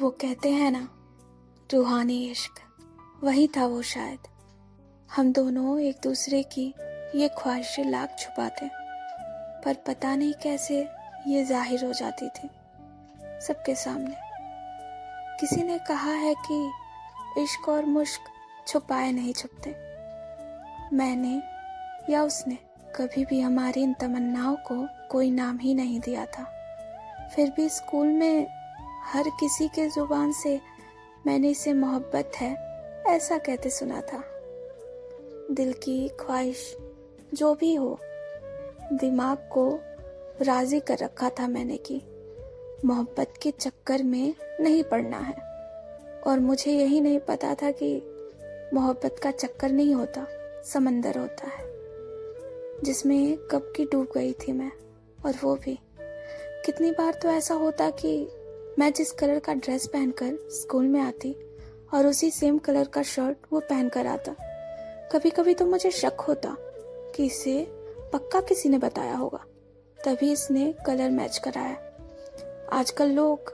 वो कहते हैं ना, रूहानी इश्क। वही था वो शायद। हम दोनों एक दूसरे की ये ख्वाहिशें लाख छुपाते, पर पता नहीं कैसे ये ज़ाहिर हो जाती थी सबके सामने। किसी ने कहा है कि इश्क और मुश्क छुपाए नहीं छुपते। मैंने या उसने कभी भी हमारी इन तमन्नाओं को कोई नाम ही नहीं दिया था। फिर भी स्कूल में हर किसी के ज़ुबान से मैंने इसे मोहब्बत है, ऐसा कहते सुना था। दिल की ख्वाहिश, जो भी हो, दिमाग को राज़ी कर रखा था मैंने कि मोहब्बत के चक्कर में नहीं पड़ना है। और मुझे यही नहीं पता था कि मोहब्बत का चक्कर नहीं होता, समंदर होता है, जिसमें कब की डूब गई थी मैं। और वो भी। कितनी बार तो ऐसा होता कि मैं जिस कलर का ड्रेस पहनकर स्कूल में आती और उसी सेम कलर का शर्ट वो पहन कर आता कभी कभी तो मुझे शक होता कि इसे पक्का किसी ने बताया होगा। तभी इसने कलर मैच कराया। आजकल लोग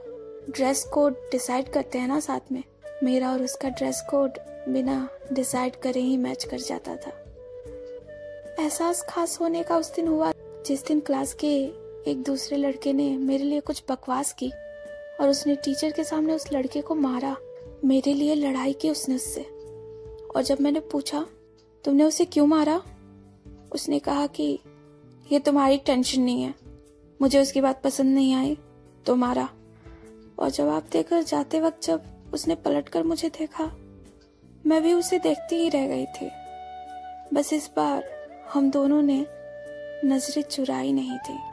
ड्रेस कोड डिसाइड करते हैं ना साथ में। मेरा और उसका ड्रेस कोड बिना डिसाइड करे ही मैच कर जाता था। एहसास खास होने का उस दिन हुआ जिस दिन क्लास के एक दूसरे लड़के ने मेरे लिए कुछ बकवास की। और उसने टीचर के सामने उस लड़के को मारा, मेरे लिए लड़ाई की उसने उससे और जब मैंने पूछा, तुमने उसे क्यों मारा? उसने कहा कि, ये तुम्हारी टेंशन नहीं है। मुझे उसकी बात पसंद नहीं आई तो मारा। और जवाब देकर जाते वक्त जब उसने पलटकर मुझे देखा, मैं भी उसे देखती ही रह गई थी। बस इस बार हम दोनों ने नज़रें चुराई नहीं थी।